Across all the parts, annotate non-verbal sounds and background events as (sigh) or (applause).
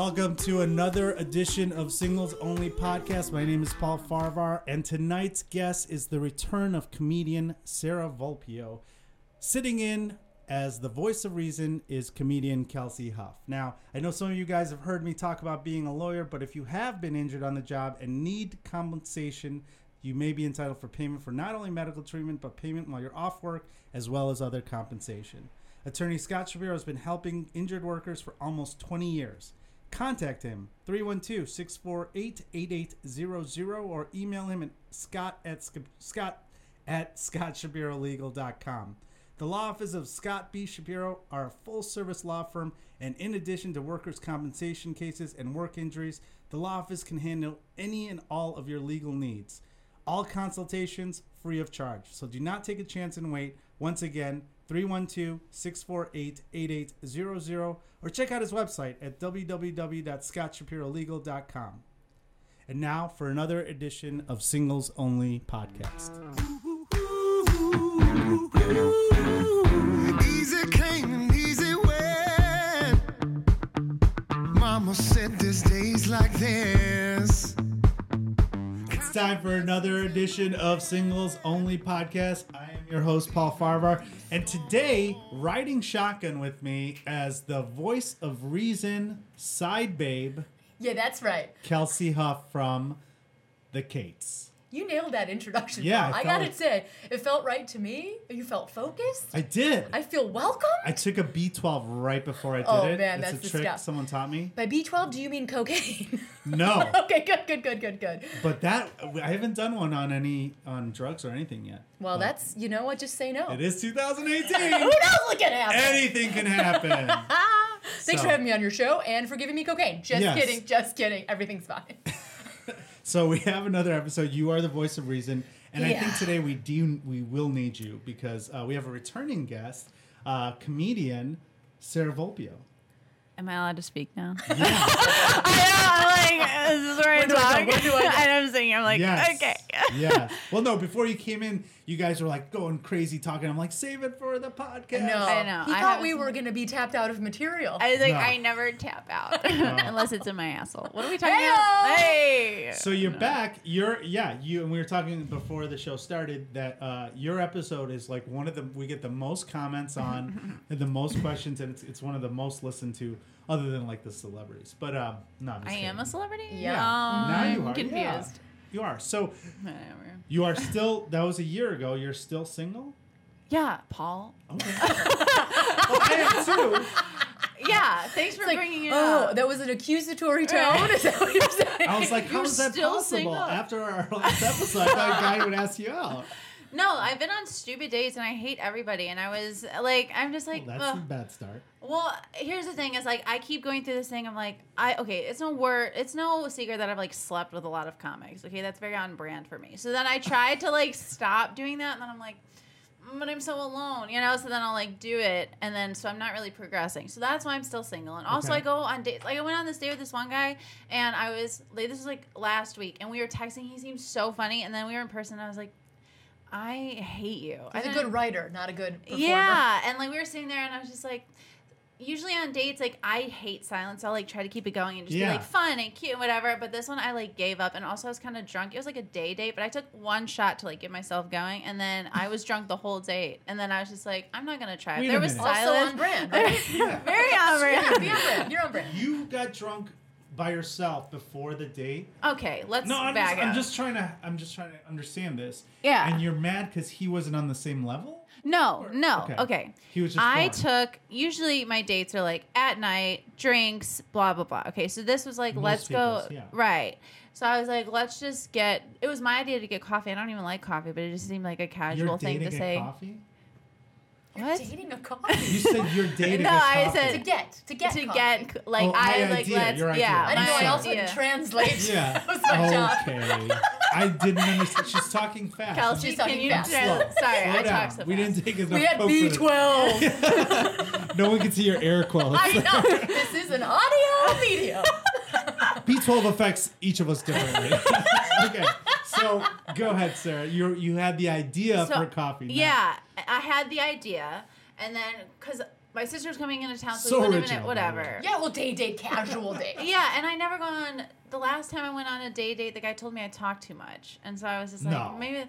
Welcome to another edition of Singles Only Podcast. My name is Paul Farahvar, and tonight's guest is the return of comedian Sarah Vulpio. Sitting in as the voice of reason is comedian Kelsie Huff. Now, I know some of you guys have heard me talk about being a lawyer, but if you have been injured on the job and need compensation, you may be entitled for payment for not only medical treatment, but payment while you're off work, as well as other compensation. Attorney Scott Shapiro has been helping injured workers for almost 20 years. Contact him 312-648-8800 or email him at scott at sc- scott at scottshapirolegal.com. The law office of Scott B. Shapiro are a full service law firm, and in addition to workers' compensation cases and work injuries, the law office can handle any and all of your legal needs. All consultations free of charge. So do not take a chance and wait. Once again, 312 648 8800 or check out his website at www.scottshapirolegal.com. And now for another edition of Singles Only Podcast. Easy came and easy went. Mama said there's days like this. It's time for another edition of Singles Only Podcast. I am your host, Paul Farahvar, and today, riding shotgun with me as the voice of reason, side babe, Yeah, that's right. Kelsie Huff from The Kates. You nailed that introduction. Yeah, I I, gotta felt- say, it felt right to me. You felt focused. I did. I feel welcome. I took a B12 right before I did Oh, it. man, it's that's a the trick stuff. someone taught me. By B12, do you mean cocaine? (laughs) No, okay, good, good, good, good, good. but that I haven't done one on any on drugs or anything yet. Well, But that's you know what. Just say no. it is (laughs) 2018. Who knows what can happen? Anything can happen. (laughs) Thanks So- for having me on your show and for giving me cocaine. Just Yes. kidding, just kidding. Everything's fine. So we (laughs) have another episode. You are the voice of reason, and I think today we do we will need you because uh, we have a returning guest, uh, comedian Sarah Vulpio. Am I allowed to speak now? Yeah, (laughs) I know. I'm like, like, yes, okay. (laughs) yeah. Well, no, before you came in, you guys were like going crazy talking. I'm like, save it for the podcast. No, I know. He I thought have- we were gonna be tapped out of material. I was like, No. I never tap out (laughs) unless it's in my asshole. What are we talking about? Hey. So you're back. You're yeah. You and we were talking before the show started that uh, your episode is like one of the we get the most comments on (laughs) and the most questions, and it's, it's one of the most listened to, other than like the celebrities. But um, no, I'm just I am a celebrity. Yeah. Oh, Now you I'm are confused. yeah. You are so Whatever. you are still. That was a year ago. You're still single. Yeah, Paul. Okay. (laughs) well, I am too. Yeah. Thanks for like, bringing it oh, up. that was an accusatory tone. Right. Is that what you're saying? I was like, how You're is that still possible? single. After our last episode, I thought a guy would ask you out. No, I've been on stupid dates and I hate everybody. And I was like, I'm just like, Well, that's ugh. a bad start. Well, here's the thing: is like I keep going through this thing. I'm like, I okay, it's no word, it's no secret that I've like slept with a lot of comics. Okay, that's very on brand for me. So then I tried to like stop doing that, and then I'm like, "Mm, but I'm so alone, you know. So then I'll like do it, and then so I'm not really progressing. So that's why I'm still single. And also Okay. I go on dates. Like I went on this date with this one guy, and I was like, this was like last week, and we were texting. He seemed so funny, and then we were in person. And I was like. I hate you. I He's a didn't- good writer, not a good performer. yeah, and like we were sitting there, and I was just like, usually on dates, like I hate silence. I'll like try to keep it going and just Yeah. be like fun and cute and whatever. But this one, I like gave up, and also I was kind of drunk. It was like a day date, but I took one shot to like get myself going, and then I was drunk the whole date, and then I was just like, I'm not gonna try. Wait If a there was minute. Also silence. on brand. (laughs) Right? Yeah. Very on Yeah, be on brand. You're on brand. You got drunk by yourself before the date. Okay, let's No, I'm back just, I'm just trying to. I'm just trying to understand this. Yeah. And you're mad because he wasn't on the same level. No, Or- no. okay. Okay. He was just I bored. took usually my dates are like at night, drinks, blah blah blah. Okay, so this was like Most let's go yeah. right. So I was like, let's just get. It was my idea to get coffee. I don't even like coffee, but it just seemed like a casual You're thing to say. coffee. What? Dating a coffee. (laughs) You said you're dating No, a I coffee. said- to get to get to coffee. get like Oh, I my like idea, let's your idea. yeah. I know I also idea. had translate. (laughs) Yeah. (laughs) that was my job. okay. I didn't understand. She's talking fast. Kelsie, She's can you fast. trans- Slow. Sorry, Slow I talked talk so We fast. didn't take enough. We had coke for this. B12. No one can see your air quotes. I know. This is an audio medium. B12 affects each of us differently. okay, so go ahead, Sarah. You you had the idea So, for coffee. not- Yeah, I had the idea, and then because my sister's coming into town, so, So we went original, it, whatever. Yeah, well, day date, casual date. (laughs) Yeah, and I never gone. The last time I went on a day date, the guy told me I talked too much, and so I was just like, No. maybe.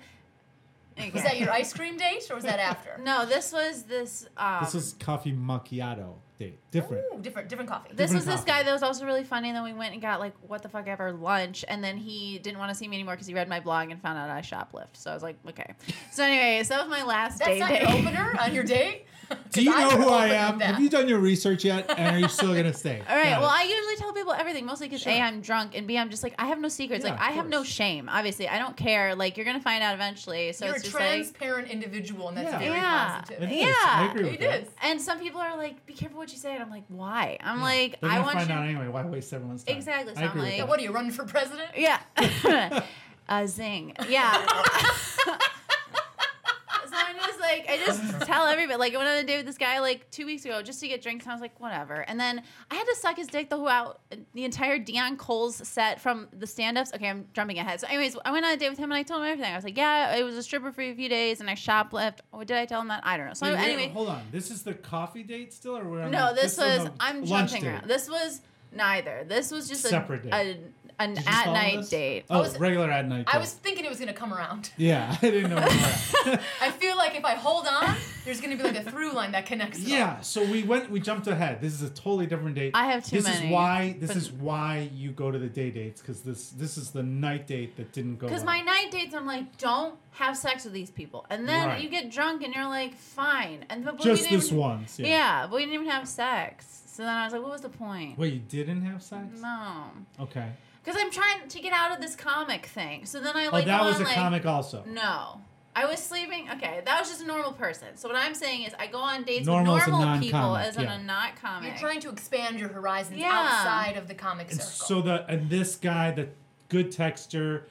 Okay. Was that your ice cream date or was that after? No, this was this. Um, This was coffee macchiato date. Different. Ooh, different, different coffee. This different was this coffee. guy that was also really funny. And then we went and got like what the fuck ever lunch, and then he didn't want to see me anymore because he read my blog and found out I shoplift. So I was like, okay. So anyways, that was my last That's date. not date. your opener on your (laughs) date. Do you know would've who I am? that. Have you done your research yet? And are you still gonna stay? (laughs) All right. Got Well, it. I usually tell people everything, mostly because Sure. a I'm drunk, and b I'm just like I have no secrets. Yeah, like of I have no shame. Obviously, I don't care. Like you're gonna find out eventually. So You're a it's just like. transparent individual, and that's Yeah. very Yeah. positive. It is. Yeah. I agree with It that. is. And some people are like, "Be careful what you say," and I'm like, "Why?" I'm Yeah. like, They're I gonna want find you. out anyway. Why waste everyone's time? Exactly, so I I'm agree like- what are you running for president? Yeah. a (laughs) uh, zing. Yeah. (laughs) (laughs) so I'm just like, I just tell everybody. Like, I went on a date with this guy like two weeks ago just to get drinks, and I was like, whatever. And then I had to suck his dick the whole out the entire Dion Cole's set from the stand-ups. Okay, I'm jumping ahead. So, anyways, I went on a date with him, and I told him everything. I was like, yeah, I was a stripper for a few days, and I shoplift. Oh, did I tell him that? I don't know. So Wait, anyway, hold on. This is the coffee date still, or we're no, this is was I'm jumping date? around. This was neither. This was just a Separate a an at night this? date. Oh, was- regular at night. I date. was thinking it was gonna come around. (laughs) Yeah, I didn't know. (laughs) I feel like if I hold on, there's gonna be like a through line that connects. it all. yeah, so we went. We jumped ahead. This is a totally different date. I have too this many, is why. This is why you go to the day dates because this this is the night date that didn't go. Because my night dates, I'm like, don't have sex with these people, and then Right. you get drunk and you're like, fine, and but just this even- once. Yeah. Yeah. but we didn't even have sex. So then I was like, what was the point? Wait, you didn't have sex? No, Okay. Because I'm trying to get out of this comic thing. So then I Oh, like. that go was on, a like, comic also. No. I was sleeping. Okay, that was just a normal person. So what I'm saying is, I go on dates Normal with a normal people non-comic, as in yeah. a not comic. You're trying to expand your horizons Yeah. outside of the comic And circle. so the and this guy, the good texture,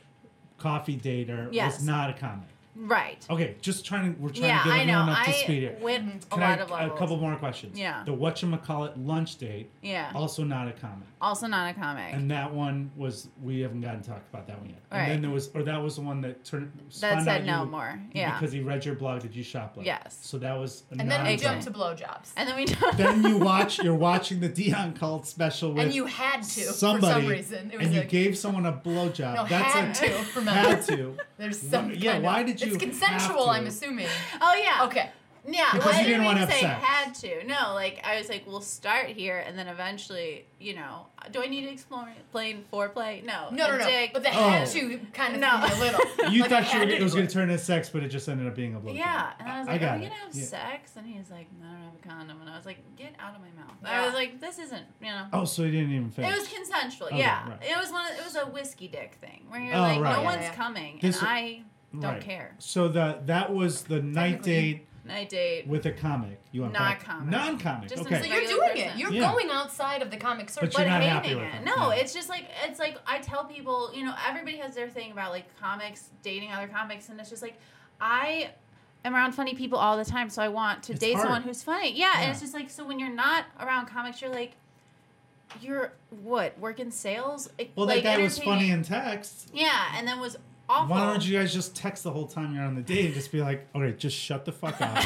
coffee dater, Yes. was not a comic. Right. Okay, just trying to we're trying Yeah, to get I know. everyone up to I speed here. went a Can lot I, of a couple more questions? Yeah. The whatchamacallit lunch date, Yeah. also not a comic. Also not a comic. And that one was we haven't gotten to talk about that one yet. Right. And then there was or that was the one that turned that spun said out no you more. Yeah. because he read your blog. Did you shoplift? Yes. So that was a and then we non-comic. jumped to blowjobs. and then we. (laughs) Then you watch you're watching the Dion Cole special with And you had to somebody for some reason. It was and you gave someone a blowjob. no That's had a, to. Remember, had to. (laughs) there's some. Yeah, why of- did you It's have consensual. to? I'm assuming. oh yeah. Okay. Yeah, Because well, I you didn't didn't wanna even say sex. had to. No, like I was like, we'll start here, and then eventually, you know, do I need to explain plain foreplay? No, No, no, a no. dick. But the Oh. had to kind of No. threw a little. (laughs) You Like, thought you were, it was going to turn into sex, but it just ended up being a blowjob. yeah, and I was like, got are we gonna have Yeah. sex? And he's like, no, I don't have a condom, and I was like, get out of my mouth. Yeah. I was like, this isn't, you know. Oh, so you didn't even finish. It was consensual, Okay, yeah. right. It was one. Of, it was a whiskey dick thing where you're Oh, like, right. no Yeah, one's yeah. coming, This- and I don't Right. care. So the that was the night date Night date. with a comic. You went Not back. comic. Non-comic. Just okay. So you're regular doing it. You're Yeah. going outside of the comic circle. But you're but not hating happy with it. it. No, Yeah. it's just like it's like I tell people, you know, everybody has their thing about like comics, dating other comics, and it's just like I am around funny people all the time, so I want to It's date hard. someone who's funny. Yeah, Yeah. and it's just like so when you're not around comics, you're like you're what working sales. Well, like that guy was funny in text. yeah, and then was awful. Why don't you guys just text the whole time you're on the date and just be like, okay, just shut the fuck up.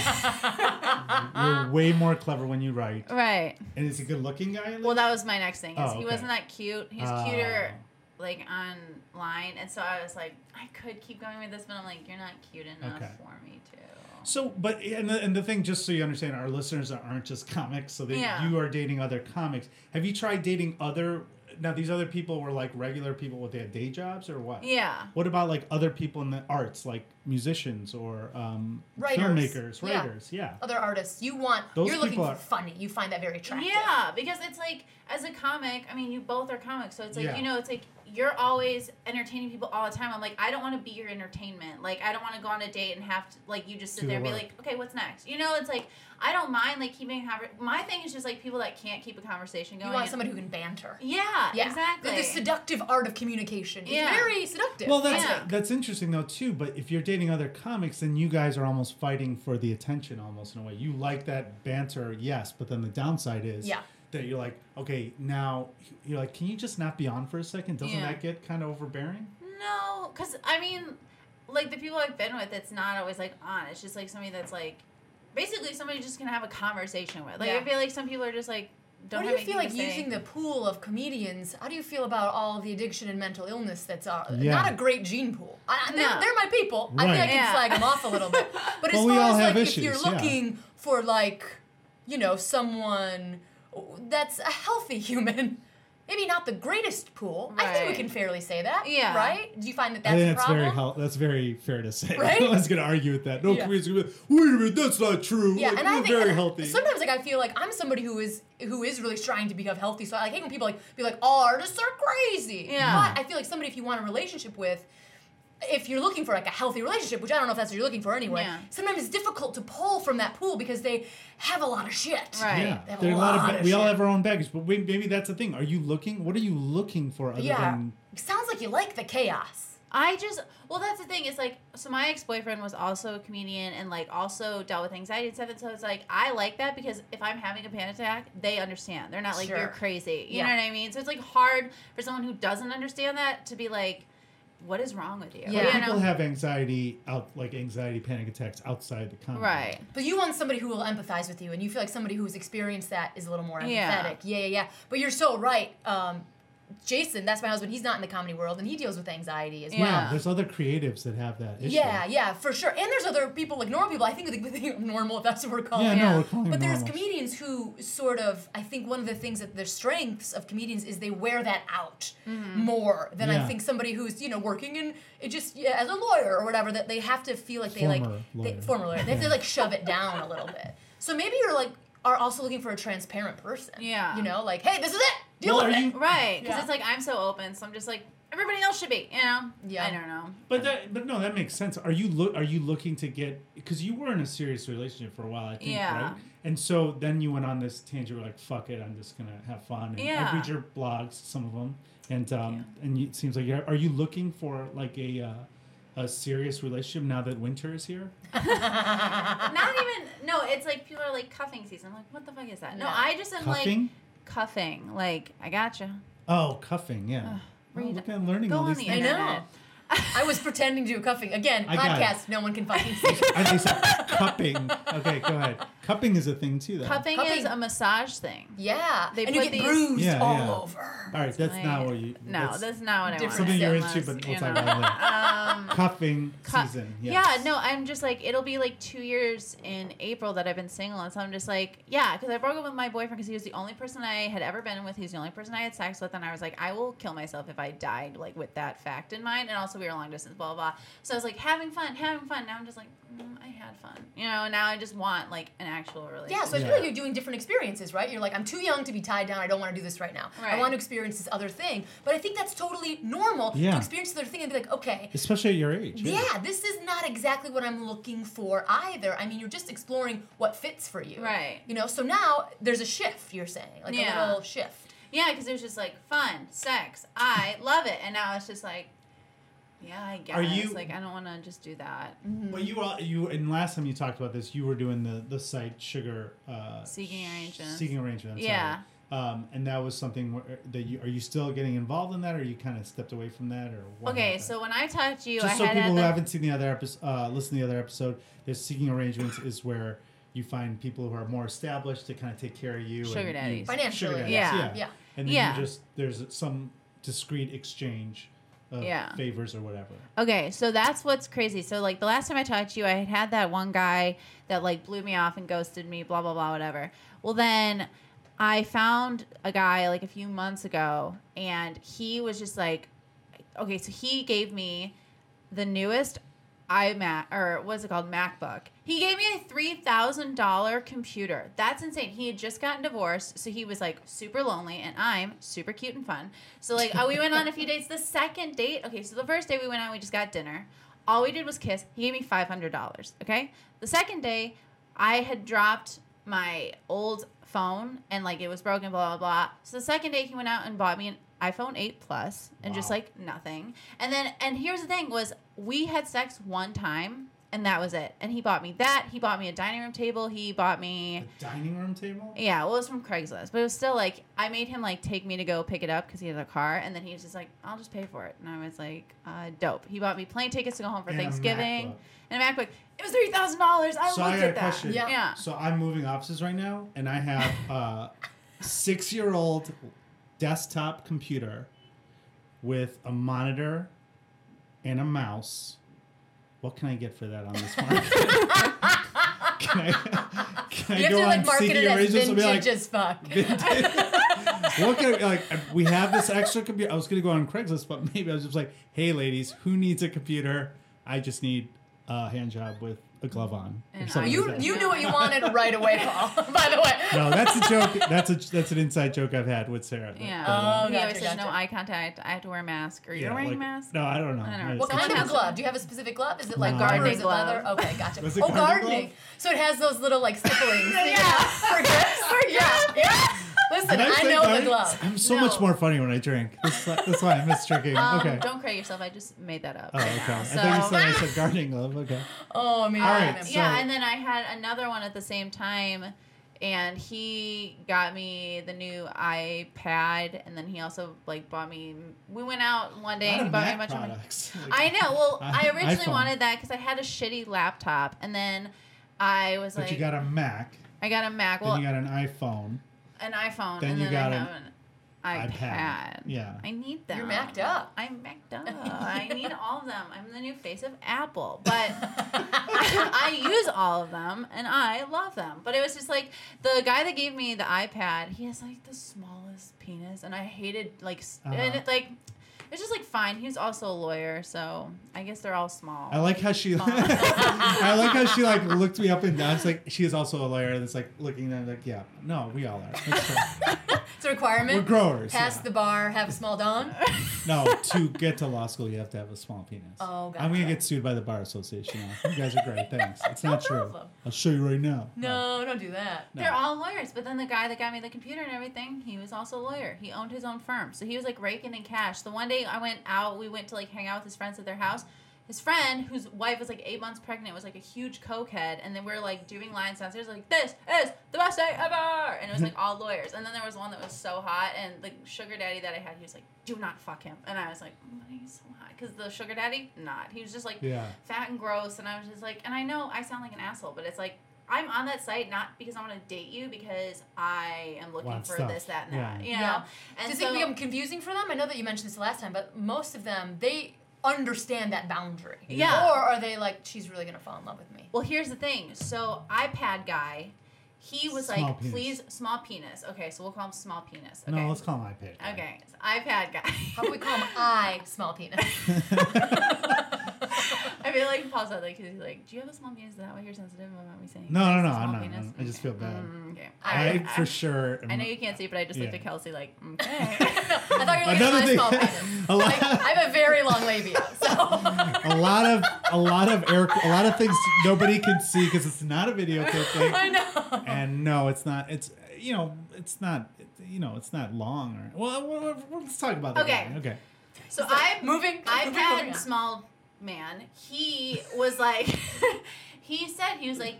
(laughs) you're way more clever when you write. Right. And is he a good looking guy? Well, that was my next thing. Is Oh, he wasn't that cute. He's Oh. cuter, like online, and so I was like, I could keep going with this, but I'm like, you're not cute enough Okay. for me to. So, but and the, and the thing, just so you understand, our listeners aren't just comics. So that Yeah. you are dating other comics. Have you tried dating other? Now, these other people were like regular people with their day jobs, or what? Yeah. What about like other people in the arts, like musicians or um, Writers. filmmakers, Yeah. writers? Yeah. Other artists. You want. Those you're looking are- funny. You find that very attractive. Yeah, because it's like as a comic, I mean, you both are comics, so it's like Yeah. you know, it's like you're always entertaining people all the time. I'm like, I don't want to be your entertainment. Like, I don't want to go on a date and have to like you just sit Do there and be work. like, okay, what's next? You know, it's like I don't mind like keeping a conver- My thing is just like people that can't keep a conversation going. You want and- somebody who can banter. Yeah, Yeah, exactly. The, the seductive art of communication is Yeah. very seductive. Well, that's Yeah. that's interesting though too. But if you're dating other comics, then you guys are almost fighting for the attention, almost in a way. You like that banter, yes, but then the downside is Yeah. That you're like, okay, now you're like, can you just not be on for a second? Doesn't Yeah. that get kind of overbearing? No, because I mean, like the people I've been with, it's not always like on. It's just like somebody that's like basically somebody just can have a conversation with. Like Yeah. I feel like some people are just like don't What do you feel like anything to say. using the pool of comedians? How do you feel about all the addiction and mental illness that's uh, Yeah. not a great gene pool? I, I- they're, No. they're my people. I Right. think I can Yeah. slag them off a little bit. (laughs) But as Well, we far all as have like if you're issues, yeah. looking for like, you know, someone that's a healthy human, (laughs) maybe not the greatest pool. I think we can fairly say that. Yeah. Right? Do you find that I that's think a that's problem? very hel- that's very fair to say. Right? (laughs) no one's gonna argue with that. No Yeah. comedian's gonna be like, wait a minute, that's not true. Yeah, like, and I we're think very and healthy. Sometimes, like, I feel like I'm somebody who is who is really trying to become healthy. So I like hate when people like be like, "All artists are crazy." Yeah. But I feel like somebody, if you want a relationship with, if you're looking for like a healthy relationship, which I don't know if that's what you're looking for anyway, Yeah. sometimes it's difficult to pull from that pool because they have a lot of shit. Right. yeah, They have a a lot lot of. of Ba- we all have our own baggage, but wait, maybe that's the thing. Are you looking? What are you looking for other Yeah. than? Sounds like you like the chaos. I just well that's the thing, it's like so my ex boyfriend was also a comedian and like also dealt with anxiety and stuff and so it's like I like that because if I'm having a panic attack, they understand. They're not like Sure. you're crazy. You Yeah. know what I mean? So it's like hard for someone who doesn't understand that to be like, What is wrong with you? Yeah. You People know? have anxiety out like anxiety panic attacks outside the comedy. Right. But you want somebody who will empathize with you, and you feel like somebody who's experienced that is a little more empathetic. Yeah. Yeah, yeah, yeah. But you're so right. Um, Jason, that's my husband. He's not in the comedy world, and he deals with anxiety as well. Yeah. Yeah. there's other creatives that have that issue. Yeah, yeah, for sure. And there's other people like normal people. I think we think normal if that's what we're calling. Yeah, it. no, we're calling But there's normals. comedians who sort of, I think one of the things that their strengths of comedians is they wear that out mm-hmm. more than Yeah. I think somebody who's you know working in it just yeah, as a lawyer or whatever that they have to feel like they like Former they, lawyer. former lawyer they have to like shove it down a little bit. So maybe you're like are also looking for a transparent person. Yeah. you know, like hey, this is it. Deal Well, with are it. you- Right. Because Yeah. it's like I'm so open, so I'm just like everybody else should be, you know? Yeah. I don't know. But that, but no, that makes sense. Are you look? Are you looking to get? Because you were in a serious relationship for a while, I think, Yeah. right? And so then you went on this tangent. You were like, "Fuck it, I'm just gonna have fun." And I read your blogs, some of them, and um, and it seems like you're. Are you looking for like a uh, a serious relationship now that winter is here? (laughs) Not even no, it's like people are like cuffing season. I'm like, what the fuck is that? No, No. I just am like Cuffing? cuffing. Like, I gotcha. Oh, cuffing. Yeah. oh, read- look at learning Go all on these the I things. know. internet. I was pretending to do cuffing again. I. Podcast, no one can fucking (laughs) see. I think so. cupping. Okay, go ahead. Cupping is a thing too, though. Cupping, Cupping- is a massage thing. Yeah, They and you put get these- bruised Yeah, all yeah. over. All right, that's Like, not what you. No, that's, that's not what I want. Something you're unless, into, but we'll talk about it later. Um, Cuffing cu- season. Yeah, Yes. no, I'm just like it'll be like two years in April that I've been single, and so I'm just like, yeah, because I broke up with my boyfriend because he was the only person I had ever been with. He's the only person I had sex with, and I was like, I will kill myself if I died like with that fact in mind. And also, we were long distance, blah blah blah. So I was like having fun, having fun. Now I'm just like, mm, I had fun, you know. Now I just want like an actual relationship. Yeah, so I Yeah. feel like you're doing different experiences, right? You're like, I'm too young to be tied down. I don't want to do this right now. Right. I want to experience this other thing. But I think that's totally normal Yeah. to experience this other thing and be like, okay, Especially at your age. yeah, this is not exactly what I'm looking for either. I mean, you're just exploring what fits for you. Right. You know, so now there's a shift, you're saying, like a little shift. Yeah, because it was just like fun, sex. I love it, and now it's just like, yeah, I guess. Are you- like I don't want to just do that. Well, you all, you and last time you talked about this, you were doing the the site sugar uh, Seeking arrangements. Seeking arrangement. I'm Yeah. Sorry. Um, and that was something where, that you are you still getting involved in that, or you kind of stepped away from that, or what Okay, happened? so when I talked to you, just I so had people had who the, haven't seen the other episode, uh, listen to the other episode, there's seeking arrangements is where you find people who are more established to kind of take care of you. Sugar and you- daddies. Financially, Sugar daddies, yeah. yeah. Yeah. And then Yeah. you just there's some discreet exchange of Yeah. favors or whatever. Okay, so that's what's crazy. So like the last time I talked to you, I had had that one guy that like blew me off and ghosted me, blah blah blah, whatever. Well, then I found a guy like a few months ago, and he was just like, okay, so he gave me the newest iMac or what's it called MacBook. He gave me a three thousand dollar computer. That's insane. He had just gotten divorced, so he was like super lonely, and I'm super cute and fun. So like uh, we went on a few dates. The second date, okay, so the first day we went out, we just got dinner. All we did was kiss. He gave me five hundred dollars. Okay. The second day, I had dropped my old phone and like it was broken, blah blah blah. So the second day he went out and bought me an iPhone 8 Plus and just like nothing. And then and here's the thing was we had sex one time and that was it. And he bought me that. He bought me a dining room table. He bought me. A dining room table. Yeah, well, it was from Craigslist, but it was still like I made him like take me to go pick it up because he had a car, and then he was just like, "I'll just pay for it," and I was like, uh, "Dope." He bought me plane tickets to go home for And Thanksgiving MacBook. and a MacBook. It was three thousand dollars. I So I looked got a at that. question. Yeah. Yeah. So I'm moving offices right now, and I have a six-year-old desktop computer with a monitor and a mouse. What can I get for that on this market? (laughs) can I, can I You have go to like market CD it as Originals and be like, as fuck. (laughs) what can I, like? We have this extra computer. I was gonna go on Craigslist, but maybe I was just like, "Hey, ladies, who needs a computer? I just need a hand job with a glove on." or And something I- You like you knew what you wanted right away, Paul. (laughs) By the way. No, that's a joke. That's a that's an inside joke I've had with Sarah. Yeah. But, Oh, uh, he gotcha, always says no eye contact. I have to wear a mask. Or you're yeah, wearing like- a mask. No, I don't know. I don't know. I What kind of a glove? Do you have a specific glove? Is it like No. gardening? Gardening Is it leather? Okay, gotcha. Was it oh, gardening gardening. glove? So it has those little like (laughs) stipplings. Yeah. (laughs) For grips? For yeah. Yeah. Listen, Did I, say know the gardening? glove. I'm so No. much more funny when I drink. That's, that's why I miss drinking. Um, okay. Don't credit yourself. I just made that up. Oh, right okay. now. I So, thought you said I said (laughs) gardening glove. Okay. Oh, man. All right, so- yeah, and then I had another one at the same time, and he got me the new iPad, and then he also like bought me. We went out one day, and he of bought me a Mac bunch of. money. products. I know. Well, I (laughs) I- originally iPhone. wanted that because I had a shitty laptop, and then I was like, But like, you got a Mac. I got a Mac, Then well, you got an iPhone. An iPhone, then and you then got I an have an iPad. iPad. Yeah. I need them. You're macked up. I'm macked up. (laughs) I need all of them. I'm the new face of Apple, (laughs) but I, (laughs) I use all of them and I love them. But it was just like the guy that gave me the iPad. He has like the smallest penis, and I hated like and Uh-huh. it like. It's just like fine. He was also a lawyer, so I guess they're all small. I like how she. (laughs) I like how she like looked me up and down. It's like she is also a lawyer. That's like looking at it like, yeah, no, we all are. (laughs) That's fine. It's a requirement. We're growers. Pass yeah. the bar, have a small dong. (laughs) No, to get to law school, you have to have a small penis. Oh, I'm gonna get sued by the bar association. Now. You guys are great. Thanks. It's not true. problem. I'll show you right now. No, don't do that. No. They're all lawyers, but then the guy that got me the computer and everything, he was also a lawyer. He owned his own firm, so he was like raking in cash. The one day I went out, we went to like hang out with his friends at their house. His friend, whose wife was like eight months pregnant, was like a huge cokehead, and then we were like doing lines downstairs, like this is the best day ever, and it was like (laughs) all lawyers. And then there was one that was so hot, and the sugar daddy that I had, he was like, "Do not fuck him," and I was like, oh, "Why he's so hot?" Because the sugar daddy, not. He was just like Yeah. fat and gross and I was just like and I know I sound like an asshole but it's like I'm on that site not because I want to date you because I am looking Want for stuff. this that and Yeah. that you Yeah. and Does so, it become confusing for them? I know that you mentioned this last time, but most of them they understand that boundary. Yeah. Or are they like, she's really gonna fall in love with me? well here's the thing so iPad guy he was Small like penis. please small penis okay so we'll call him small penis okay No, let's call him iPad. guy. okay so iPad guy How about we call him (laughs) I small penis? (laughs) (laughs) I feel like Paul said that because he's like do you have a small penis is that why you're sensitive about me saying No, no, it's a no, small I'm not. penis? I'm- I just feel bad. Mm, okay I, I- for sure. am- I know you can't see but I just looked Yeah. at Kelsie like (laughs) okay (laughs) I thought you were looking Another at my thing- small penis. (laughs) a lot, Like, I have a very long labia, so a lot of, a lot of air, a lot of things nobody can see because it's not a videotape thing. I know. And no, it's not. It's you know, it's not. You know, it's not long or. Well, well, well, let's talk about that. Okay. guy. Okay. so I'm moving. I've moving had on. small man. He was like, (laughs) he said he was like,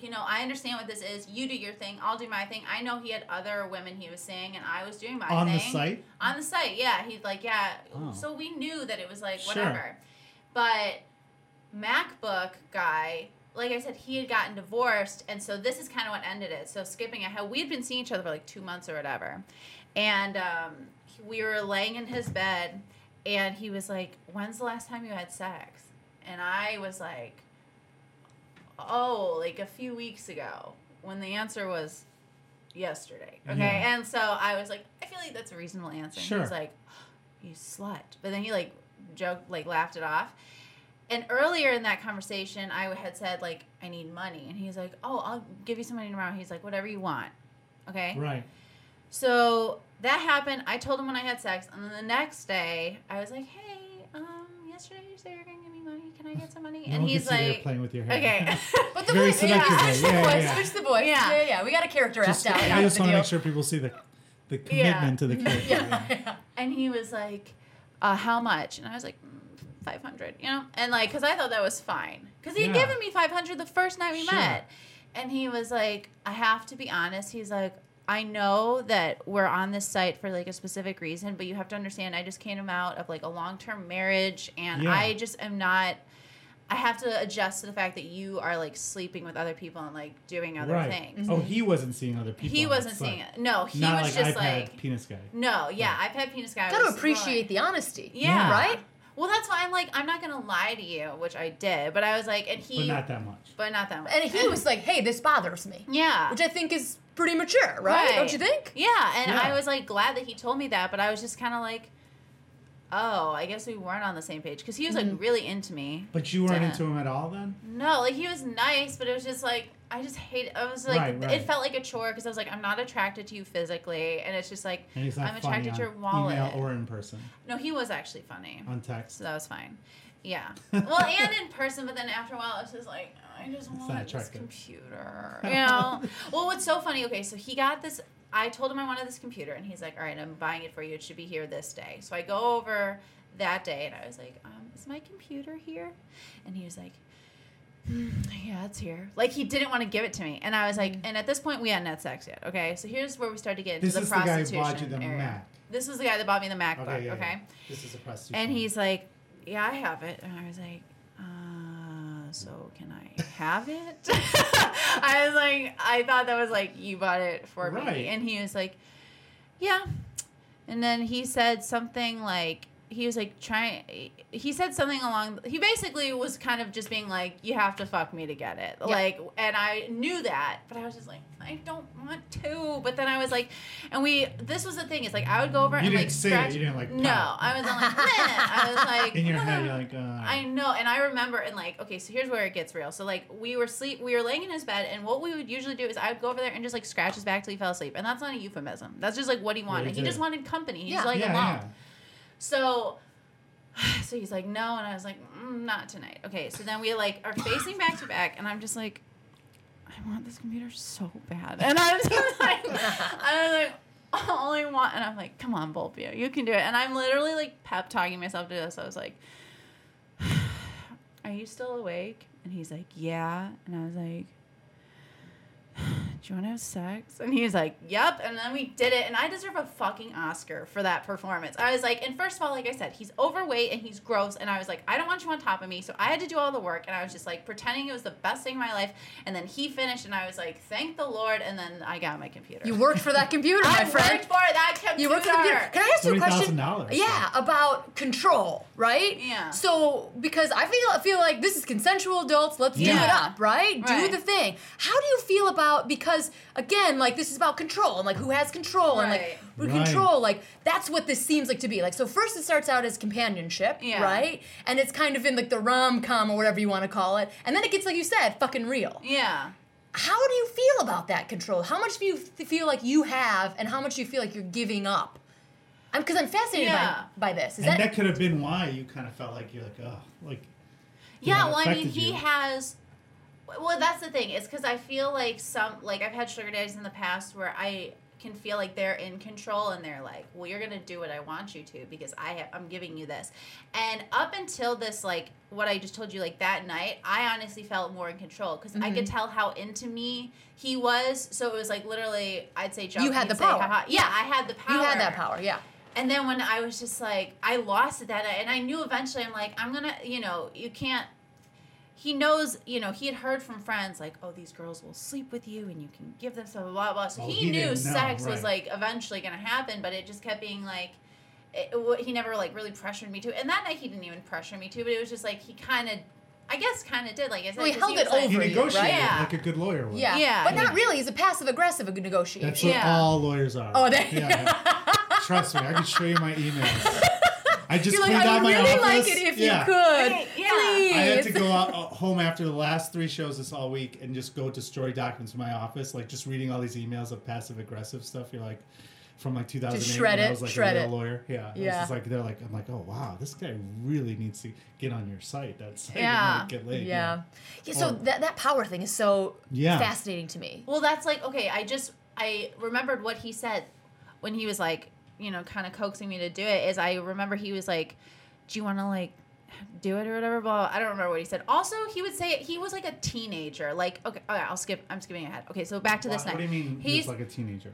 you know, I understand what this is. You do your thing. I'll do my thing. I know he had other women he was seeing, and I was doing my On thing On the site. On the site, yeah. He's like, yeah. Oh. So we knew that it was like Sure. whatever. But MacBook guy. Like I said, he had gotten divorced, and so this is kind of what ended it. So skipping ahead, we had been seeing each other for like two months or whatever, and um, we were laying in his bed, and he was like, "When's the last time you had sex?" And I was like, "Oh, like a few weeks ago." When the answer was yesterday. Okay, Yeah. and so I was like, "I feel like that's a reasonable answer." Sure. He was like, "You slut," but then he like joked, like laughed it off. And earlier in that conversation, I had said like, "I need money," and he's like, "Oh, I'll give you some money tomorrow." He's like, "Whatever you want." Okay. Right. So that happened. I told him when I had sex, and then the next day, I was like, "Hey, um, yesterday you said you're gonna give me money. Can I get some money?" No and he's can see you're like, playing with your hair. "Okay." (laughs) But the Very voice, yeah, selectively. switch the Yeah, voice, yeah. switch the voice. Yeah. Yeah, yeah, We got a character Just, act out. I just want want to make sure people see the, the commitment to the character. Yeah, yeah. (laughs) and he was like, uh, "How much?" And I was like, 500, you know? And like, cause I thought that was fine. Cause he had Yeah. given me 500 the first night we Sure. met. And he was like, I have to be honest. He's like, I know that we're on this site for like a specific reason, but you have to understand, I just came out of like a long term marriage and Yeah. I just am not. I have to adjust to the fact that you are like sleeping with other people and like doing other right. things. Oh, he wasn't seeing other people. He wasn't seeing it. No, he Not was like just iPad like penis guy. no, yeah, I've had penis guy. Gotta appreciate the honesty. Yeah. Right? Well, that's why I'm like, I'm not gonna lie to you, which I did, but I was like, and he, But not that much. but not that much. And he was like, hey, this bothers me. yeah, Which I think is pretty mature, right? Don't you think? Yeah, and Yeah. I was like glad that he told me that, but I was just kind of like, oh, I guess we weren't on the same page because he was like Mm-hmm. really into me. But you weren't Didn't. into him at all then? No, like he was nice, but it was just like I just hate. I was like, Right, right. it felt like a chore because I was like, I'm not attracted to you physically, and it's just like And he's not I'm attracted to your wallet. email or in person. no, he was actually funny, On text. so that was fine. Yeah, (laughs) well, and in person, but then after a while, it's just like I just want this computer. (laughs) You know. well, what's so funny? Okay, so he got this. I told him I wanted this computer, and he's like, "All right, I'm buying it for you. It should be here this day." So I go over that day, and I was like, um, "Is my computer here?" And he was like, "Hmm, "Yeah, it's here." Like he didn't want to give it to me, and I was like, and at this point, we hadn't had sex yet. Okay, so here's where we started to get into This the is the guy who prostitution bought you the area. Mac. This was the guy that bought me the MacBook. Okay, yeah, okay. yeah. This is a prostitution. And he's like, "Yeah, I have it." And I was like, "Uh, so can I have it?" (laughs) I was like, I thought that was like you bought it for Right. me, and he was like, "Yeah." And then he said something like he was like trying. He said something along. He basically was kind of just being like, "You have to fuck me to get it." Yeah. Like, and I knew that, but I was just like, I don't want to. But then I was like, and we. This was the thing. it's like I would go over You and like say it, scratch. you didn't, like, No. I was like. I was (laughs) like, in your head, you're like, uh, I know, and I remember, and like, okay, so here's where it gets real. So like, we were sleep, we were laying in his bed, and what we would usually do is I would go over there and just like scratch his back till he fell asleep, and that's not a euphemism. That's just like what he wanted. he he just wanted company. He's Yeah. like yeah, alone. So, (sighs) so he's like, no, and I was like, mm, not tonight. Okay, so then we like are facing back to back, and I'm just like, I want this computer so bad, and I was (laughs) like, I was like. all I want, and I'm like, come on, Vulpio, you can do it. And I'm literally like pep talking myself to this. I was like, Are you still awake? And he's like, Yeah. And I was like, you want to have sex? And he was like, Yep. And then we did it. And I deserve a fucking Oscar for that performance. I was like, and first of all, like I said, he's overweight and he's gross. And I was like, I don't want you on top of me. So I had to do all the work. And I was just like pretending it was the best thing in my life. And then he finished. And I was like, Thank the Lord. And then I got my computer. You worked for that computer, my friend. (laughs) I worked for that computer. You worked for the computer. Can I ask you a question? $30,000, Yeah, about control, right? Yeah. So because I feel I feel like this is consensual adults. Let's do it up, right? Do the thing. How do you feel about because again, like this is about control and like who has control and like Right. with Right. control, like that's what this seems like to be. Like so, first it starts out as companionship, Yeah. right? And it's kind of in like the rom com or whatever you want to call it, and then it gets like you said, fucking real. Yeah. How do you feel about that control? How much do you f- feel like you have, and how much do you feel like you're giving up? I'm because I'm fascinated Yeah. by, by this. Is and that, that could have been why you kind of felt like you're like, oh, like. Yeah, know, it well, I mean, affected he you. has. Well, that's the thing. It's because I feel like some, like I've had sugar daddies in the past where I can feel like they're in control and they're like, "Well, you're gonna do what I want you to because I have, I'm giving you this." And up until this, like what I just told you, like that night, I honestly felt more in control because I Mm-hmm. could tell how into me he was. So it was like literally, I'd say, joke. You had the say, power. "Haha." Yeah, I had the power. you had that power, yeah. And then when I was just like, I lost it that night, and I knew eventually, I'm like, I'm gonna, you know, you can't. He knows, you know, he had heard from friends like, oh, these girls will sleep with you, and you can give them some blah blah. blah. So Oh, he, he knew didn't know, sex was like eventually gonna happen, but it just kept being like, it, it he never like really pressured me to. And that night he didn't even pressure me to, but it was just like he kind of, I guess, kind of did. Like I said, Well, he 'cause held it was like- He over you, negotiated right? Yeah. like a good lawyer would. Yeah. Yeah. But not really. He's a passive aggressive negotiator. That's what Yeah. all lawyers are. Oh, there- yeah. Trust me, I can show you my emails. (laughs) I just You're like, cleaned I out would my really office. like it if yeah. you could. Right, yeah. Please. I had to go out uh, home after the last three shows this all week and just go destroy documents in my office, like just reading all these emails of passive aggressive stuff. You're like, from like 2008 shred when it, I was like shred a real it. lawyer. Yeah, Yeah. just like they're like, I'm like, oh wow, this guy really needs to get on your site. That's like, Yeah. get laid. Yeah. Yeah, so Oh. that, that power thing is so Yeah. fascinating to me. Well, that's like okay. I just I remembered what he said when he was like, you know, kind of coaxing me to do it. Is I remember he was like, "Do you want to like do it or whatever. Blah. I don't remember what he said. Also, he would say he was like a teenager. Like, okay, okay, I'll skip. I'm skipping ahead. Okay, so back to this Why- night. What do you mean He's like a teenager?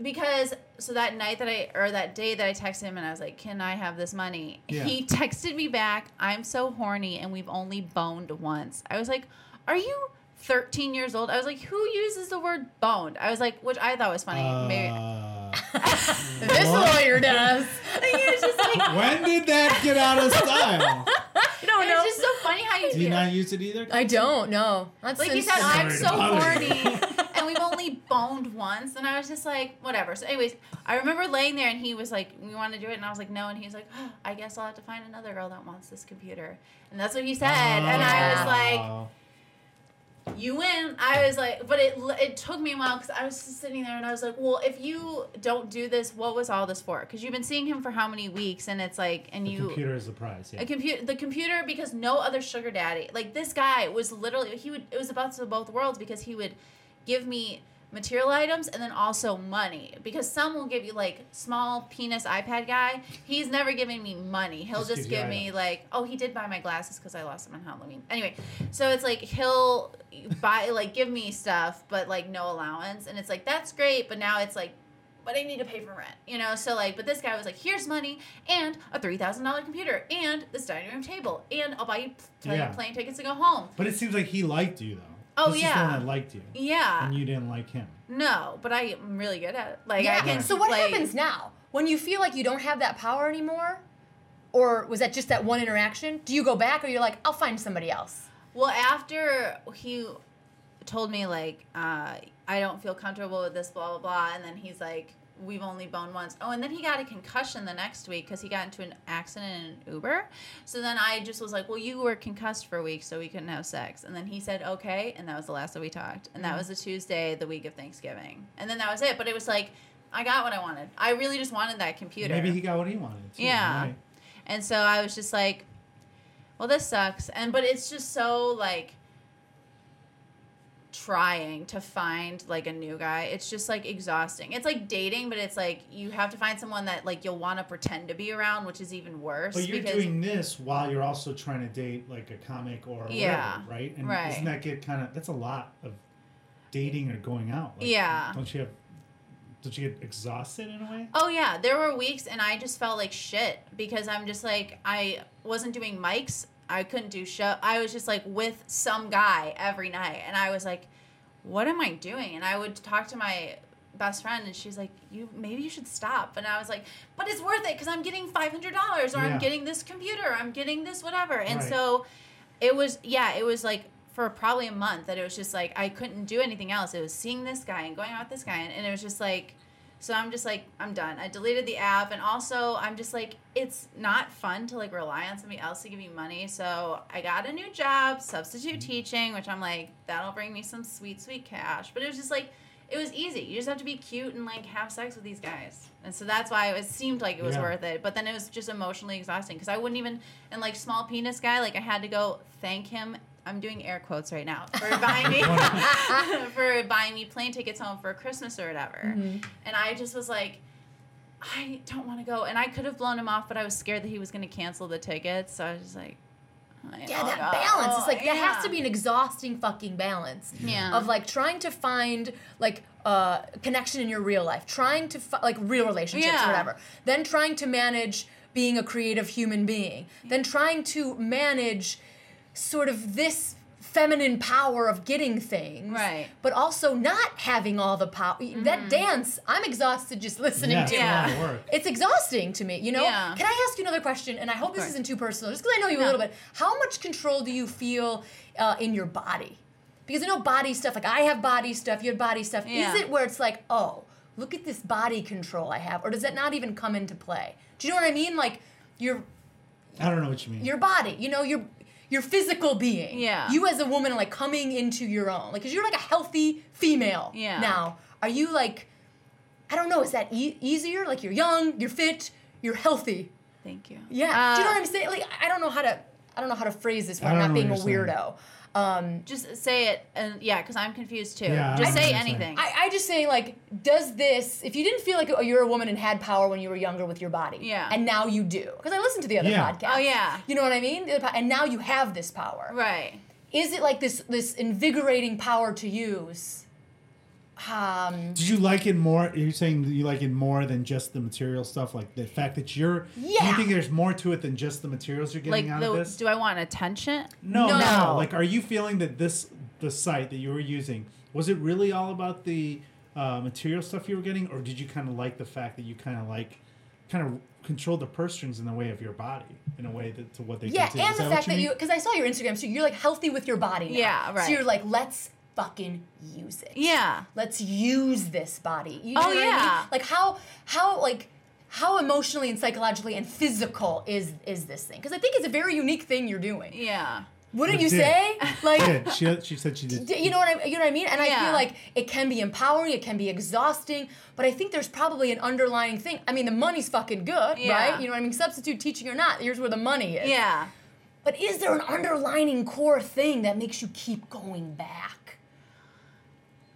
because so that night that I or that day that I texted him and I was like, "Can I have this money?" Yeah. He (laughs) texted me back, "I'm so horny and we've only boned once." I was like, "Are you 13 years old?" I was like, "Who uses the word boned?" I was like, which I thought was funny. Maybe Uh, (laughs) This What? lawyer does. he was just like, when did that get out of style? (laughs) You don't it's just so funny how you Do you not use it either? I don't know. That's like you since- said, I'm so horny, (laughs) and we've only boned once, and I was just like, whatever. So, anyways, I remember laying there, and he was like, "We want to do it," and I was like, "No," and he was like, oh, "I guess I'll have to find another girl that wants this computer," and that's what he said, and I was like, Oh. "You win." I was like, but it it took me a while because I was just sitting there, and I was like, "Well, if you don't do this, what was all this for?" Because you've been seeing him for how many weeks, and it's like, and the you computer is the prize. Yeah. a computer the computer because no other sugar daddy like this guy was literally he would it was about to both worlds because he would give me material items and then also money because some will give you like small penis ipad guy he's never giving me money he'll Just just, give me items. like oh he did buy my glasses because i lost them on halloween anyway so it's like he'll buy like give me stuff but like no allowance and it's like that's great but now it's like but I need to pay for rent, you know. So like, but this guy was like, "Here's money and a three thousand dollar computer and this dining room table and I'll buy you plane, Yeah. plane tickets to go home." But it seems like he liked you though. Oh, this yeah. is the one that liked you, Yeah, and you didn't like him. no, but I am really good at it. Like yeah. I can. So what like- happens now when you feel like you don't have that power anymore, or was that just that one interaction? Do you go back, or you're like, I'll find somebody else? Well, after he told me like, uh, I don't feel comfortable with this, blah blah blah, and then he's like, we've only boned once. Oh, and then he got a concussion the next week because he got into an accident in an Uber. So then I just was like, well, you were concussed for a week, so we couldn't have sex. And then he said, okay, and that was the last that we talked. And that mm-hmm. was the Tuesday, the week of Thanksgiving. And then that was it. But it was like, I got what I wanted. I really just wanted that computer. Maybe he got what he wanted. Too, Yeah. right? And so I was just like, well, this sucks. And but it's just so like trying to find like a new guy. It's just like exhausting. It's like dating, but it's like you have to find someone that like you'll want to pretend to be around, which is even worse. But you're doing this while you're also trying to date like a comic or Yeah, whatever, right? And right. doesn't that get kind of that's a lot of dating or going out? Like, Yeah. Don't you have? Don't you get exhausted in a way? Oh yeah, there were weeks and I just felt like shit because I'm just like I wasn't doing mics. I couldn't do show. I was just like with some guy every night, and I was like, "What am I doing?" And I would talk to my best friend, and she's like, "You maybe you should stop." And I was like, "But it's worth it because I'm getting five hundred dollars, or Yeah. I'm getting this computer, I'm getting this whatever." And Right. so, it was yeah, it was like for probably a month that it was just like I couldn't do anything else. It was seeing this guy and going out with this guy, and, and it was just like. So I'm just like, I'm done. I deleted the app, and also I'm just like, it's not fun to like rely on somebody else to give you money. So I got a new job, substitute teaching, which I'm like, that'll bring me some sweet, sweet cash. But it was just like, it was easy. You just have to be cute and like have sex with these guys, and so that's why it seemed like it was Yeah. worth it. But then it was just emotionally exhausting because I wouldn't even, and like small penis guy, like I had to go thank him. I'm doing air quotes right now (laughs) for buying me (laughs) for buying me plane tickets home for Christmas or whatever. Mm-hmm. And I just was like, I don't want to go. And I could have blown him off, but I was scared that he was going to cancel the tickets. So I was just like, I Yeah, that know. balance. It's like that has to be an exhausting fucking balance. Yeah. Of like trying to find like uh, connection in your real life, trying to fi- like real relationships Yeah. or whatever, then trying to manage being a creative human being, then trying to manage sort of this feminine power of getting things, Right. But also not having all the power. That dance, I'm exhausted just listening Yeah, to. it's a lot of Yeah. work. It's exhausting to me, you know? Yeah. Can I ask you another question? And I hope this course. isn't too personal, just because I know you a little bit. How much control do you feel uh, in your body? Because I know body stuff, like I have body stuff, you have body stuff. Yeah. Is it where it's like, oh, look at this body control I have? Or does that not even come into play? Do you know what I mean? Like, your I don't know what you mean. your body, you know, your your physical being. Yeah. You as a woman like coming into your own. Like, cause you're like a healthy female. Yeah. Now, are you like, I don't know, is that e- easier? Like you're young, you're fit, you're healthy. Thank you. Yeah. Do you know Uh, what I'm saying? Like, I don't know how to, I don't know how to phrase this but I without don't being a what weirdo. Um, Just say it, and yeah, because I'm confused too. Yeah, Just I say anything. I, I just say like, does this? If you didn't feel like you're a woman and had power when you were younger with your body, Yeah. and now you do, because I listened to the other Yeah. podcast. Oh, yeah. you know what I mean. The other po- And now you have this power. right. Is it like this this invigorating power to use? Um, Did you like it more? You're saying that you like it more than just the material stuff, like the fact that you're. Do Yeah. you think there's more to it than just the materials you're Like, getting out the, of this? do I want attention? no, no, No. no. Like, are you feeling that this the site that you were using was it really all about the uh, material stuff you were getting, or did you kind of like the fact that you kind of like, kind of control the purse strings in the way of your body in a way that to what they yeah, do? and the what fact that mean? you, because I saw your Instagram, so you're like healthy with your body. Now. Yeah, right. So you're like, let's fucking use it. Yeah. let's use this body. You Oh, know what I mean? yeah. Like how how like how emotionally and psychologically and physical is is this thing? Because I think it's a very unique thing you're doing. Yeah. Wouldn't It you did. say? (laughs) Like. did. She, she said she did. d- You know what I you know what I mean? And I feel like it can be empowering, it can be exhausting, but I think there's probably an underlying thing. I mean, the money's fucking good, Yeah. right? You know what I mean? Substitute teaching or not, here's where the money is. Yeah. But is there an underlining core thing that makes you keep going back?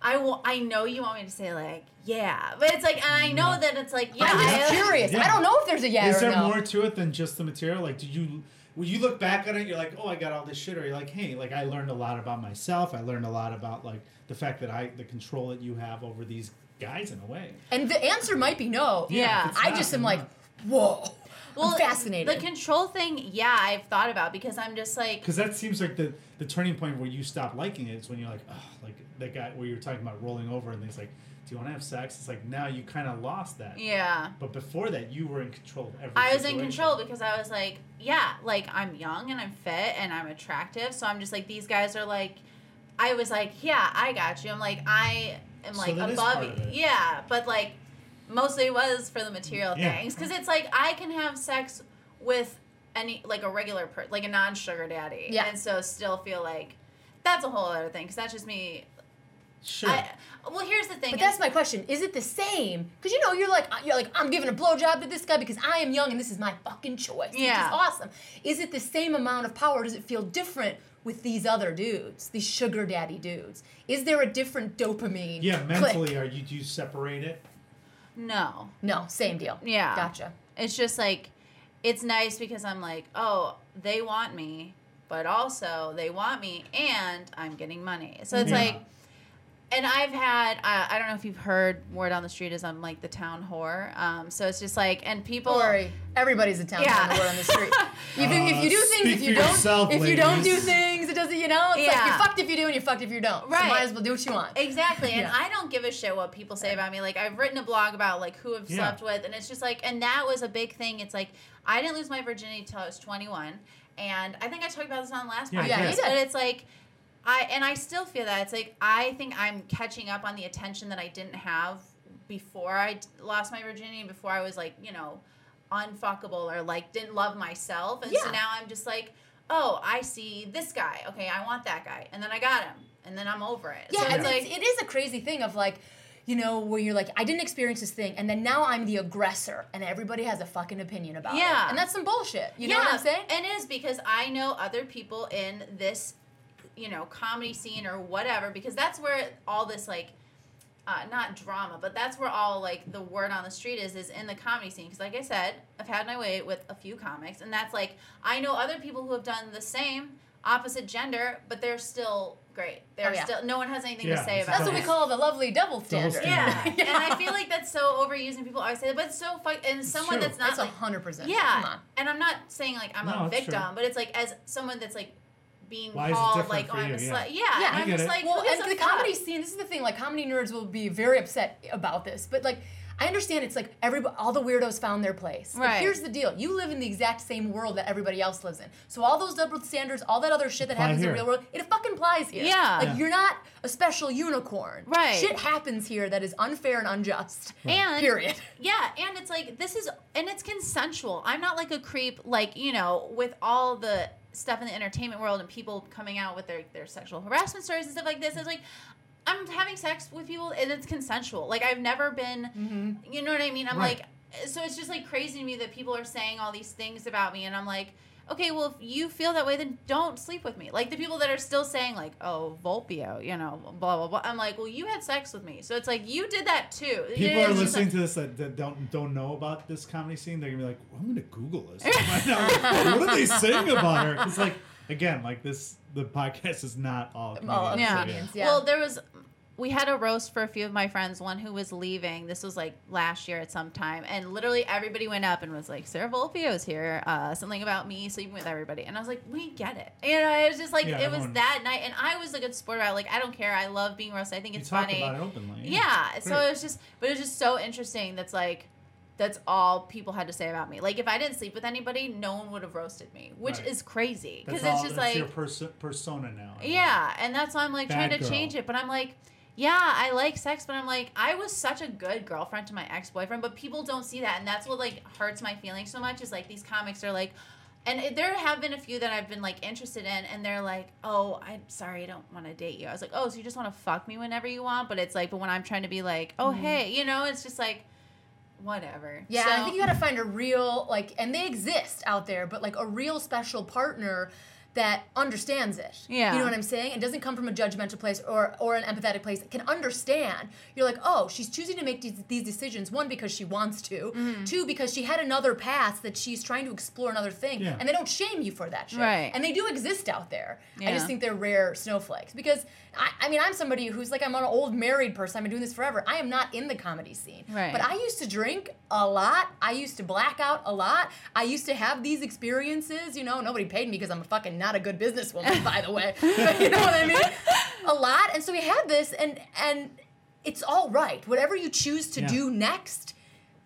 I wa- I know you want me to say like yeah, but it's like, and I know mm-hmm. that it's like yeah. I'm just I- curious. Yeah. I don't know if there's a yeah Is or there no. more to it than just the material? Like, do you when you look back at it, you're like, oh, I got all this shit, or you're like, hey, like I learned a lot about myself. I learned a lot about like the fact that I the control that you have over these guys in a way. And the answer might be no. Yeah. if it's I just then am like, whoa. Well, I'm fascinated. The control thing, yeah, I've thought about because I'm just like, Because that seems like the the turning point where you stop liking it is when you're like, oh, like that guy where you were talking about rolling over and he's like, do you want to have sex? It's like now you kind of lost that. yeah. But before that, you were in control of every. I was in control because I was like, yeah, like I'm young and I'm fit and I'm attractive. So I'm just like, these guys are like, I was like, yeah, I got you. I'm like, I am like that is above you. Yeah, but like, mostly was for the material Yeah. things because it's like I can have sex with any like a regular per like a non sugar daddy, Yeah. and so still feel like that's a whole other thing because that's just me. Sure. I, well, here's the thing. But that's my question. Is it the same? Because you know, you're like, you're like, I'm giving a blowjob to this guy because I am young and this is my fucking choice. Which Yeah. is awesome. Is it the same amount of power? Does it feel different with these other dudes, these sugar daddy dudes? Is there a different dopamine? yeah, click? mentally, are you do you separate it? No. No, same deal. Yeah. Gotcha. It's just like it's nice because I'm like, oh, they want me, but also they want me and I'm getting money. So it's Yeah. like and I've had uh, I don't know if you've heard word on the street is I'm like the town whore. Um, so it's just like and people Don't worry. Everybody's a town Yeah. on the on the street. (laughs) If, you- if you do Uh, things, if you don't, yourself, if you don't do things, it doesn't. You know, it's like you're fucked if you do and you're fucked if you don't. Right. So Right. might as well do what you want. Exactly. And Yeah. I don't give a shit what people say about me. Like I've written a blog about like who I've Yeah. slept with and it's just like and that was a big thing. It's like I didn't lose my virginity until I was 21. And I think I talked about this on the last Yeah, podcast. you Yeah. But it's like I and I still feel that. It's like I think I'm catching up on the attention that I didn't have before I d- lost my virginity before I was like, you know, unfuckable or like didn't love myself. And so now I'm just like, oh, I see this guy. Okay, I want that guy. And then I got him. And then I'm over it. Yeah, so it's like it is a crazy thing of like, you know, where you're like, I didn't experience this thing, and then now I'm the aggressor, and everybody has a fucking opinion about it. Yeah. and that's some bullshit. You know what I'm saying? And it is because I know other people in this, you know, comedy scene or whatever, because that's where all this like uh, not drama, but that's where all like the word on the street is is in the comedy scene. Because like I said, I've had my way with a few comics, and that's like I know other people who have done the same opposite gender, but they're still great. They're Oh, yeah. still no one has anything Yeah, to say it's about That's what we call the lovely double Double standard. standard. Yeah, (laughs) and I feel like that's so overused, and people always say that, but it's so fun. And someone that's not That's a like hundred percent. yeah, come on. and I'm not saying like I'm No, a victim, but it's like as someone that's like being Why is it called different like for I'm you? a Yeah. slut. Yeah, Yeah. and I I'm get just it. like, Well, who and the fuck? comedy scene, this is the thing. Like, comedy nerds will be very upset about this, but like, I understand it's like everybody, all the weirdos found their place. But Right. here's the deal: you live in the exact same world that everybody else lives in. So all those double standards, all that other shit that Apply happens in the real world, it fucking applies here. Yeah. Like Yeah. you're not a special unicorn. Right. Shit happens here that is unfair and unjust. And Period. (laughs) Yeah, and it's like this is and it's consensual. I'm not like a creep like, you know, with all the stuff in the entertainment world and people coming out with their their sexual harassment stories and stuff like this. It's like I'm having sex with people and it's consensual. Like I've never been mm-hmm. you know what I mean? I'm Right. like so it's just like crazy to me that people are saying all these things about me and I'm like okay, well, if you feel that way, then don't sleep with me. Like the people that are still saying, like, oh, Vulpio, you know, blah, blah, blah. I'm like, well, you had sex with me. So it's like, you did that too. People It's are listening like- to this that, that don't don't know about this comedy scene. They're gonna be like, well, "I'm gonna Google this." (laughs) to what are they saying about her? It's like again, like this. The podcast is not all. All comedians, Yeah. yeah. Well, there was. We had a roast for a few of my friends. One who was leaving. This was like last year at some time, and literally everybody went up and was like, "Sarah Vulpio's here. Uh, something about me sleeping with everybody." And I was like, "We get it." You know, it was just like Yeah, it was that night, and I was a good sport about. it. Like, I don't care. I love being roasted. I think it's funny. about it openly. Yeah. So it was just, but it was just so interesting. That's like, that's all people had to say about me. Like, if I didn't sleep with anybody, no one would have roasted me, which Right. is crazy because it's just that's like, your perso- persona now. yeah, and that's why I'm like trying to girl. change it. But I'm like, yeah, I like sex, but I'm like, I was such a good girlfriend to my ex boyfriend, but people don't see that, and that's what like hurts my feelings so much. Is like these comics are like. And it, there have been a few that I've been like interested in, and they're like, "Oh, I'm sorry, I don't want to date you." I was like, "Oh, so you just want to fuck me whenever you want?" But it's like, but when I'm trying to be like, "Oh, mm-hmm. hey," you know, it's just like, whatever. Yeah, So- I think you got to find a real like, and they exist out there, but like a real special partner that understands it. Yeah. you know what I'm saying, It doesn't come from a judgmental place or or an empathetic place. It Can understand. You're like, oh, she's choosing to make these, these decisions. One because she wants to. Mm-hmm. Two because she had another past that she's trying to explore another thing, Yeah. and they don't shame you for that shit. Right. And they do exist out there. I just think they're rare snowflakes because I, I mean I'm somebody who's like I'm an old married person. I've been doing this forever. I am not in the comedy scene. Right. But I used to drink a lot. I used to black out a lot. I used to have these experiences. You know, nobody paid me because I'm a fucking not a good businesswoman, by the way. But (laughs) you know what I mean? A lot. And so we had this, and and it's all right. Whatever you choose to Yeah. do next.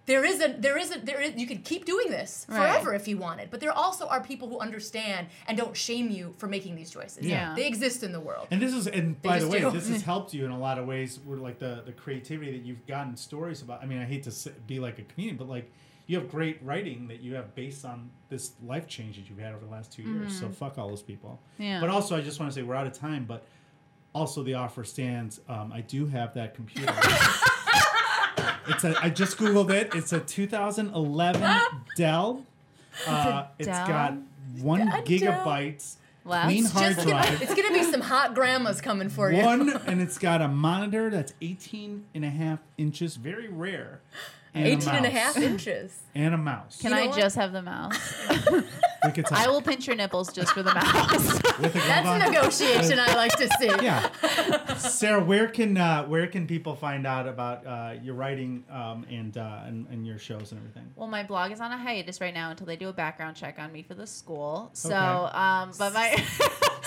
There is a there is a there is you could keep doing this Right. forever if you wanted, but there also are people who understand and don't shame you for making these choices. Yeah. They exist in the world. And this is, and by the way, do. this has (laughs) helped you in a lot of ways. Where like the the creativity that you've gotten stories about. I mean, I hate to be like a comedian, but like you have great writing that you have based on this life change that you've had over the last 2 years. So fuck all those people. Mm-hmm. Yeah. But also, I just want to say we're out of time, but also the offer stands. Um, I do have that computer. (laughs) it's a. I just googled it. It's a 2011 (laughs) Dell. Uh, it's Dell? got one A gigabyte clean It's hard Just gonna, drive. it's gonna be some hot grandmas coming for you. One, and it's got a monitor that's 18 and a half inches, very rare. (gasps) (laughs) And 18 and a half inches. (laughs) And a mouse. Can You know I what? just have the mouse? (laughs) we could talk I will pinch your nipples just for the mouse. with a glove (laughs) That's on. a negotiation I like to see. Yeah, Sarah, where can uh, where can people find out about uh, your writing um, and, uh, and and your shows and everything? Well, my blog is on a hiatus right now until they do a background check on me for the school. So, Okay. um, but my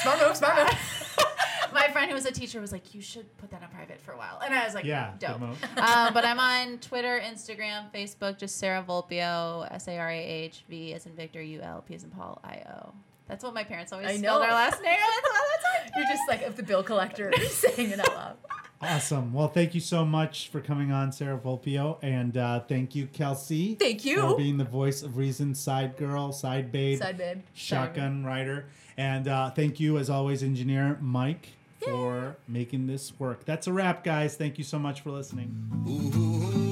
Smart move, smart move. (laughs) my friend who was a teacher was like, "You should put that on private for a while," and I was like, Yeah, good dope." move. um, (laughs) but I'm on Twitter, Instagram, Facebook, just Sarah Vulpio, S A R A H V as in Victor, U L P as in Paul, I O. That's what my parents always I spelled know. our last name. (laughs) That's what- that's how I do You're just like of the bill collector saying it out loud. Awesome. Well, thank you so much for coming on, Sarah Vulpio, and uh, thank you, Kelsie. Thank you. for being the voice of reason, side girl, side babe, Side babe. shotgun rider, and uh, thank you, as always, engineer Mike, for making this work. That's a wrap, guys. Thank you so much for listening. Ooh,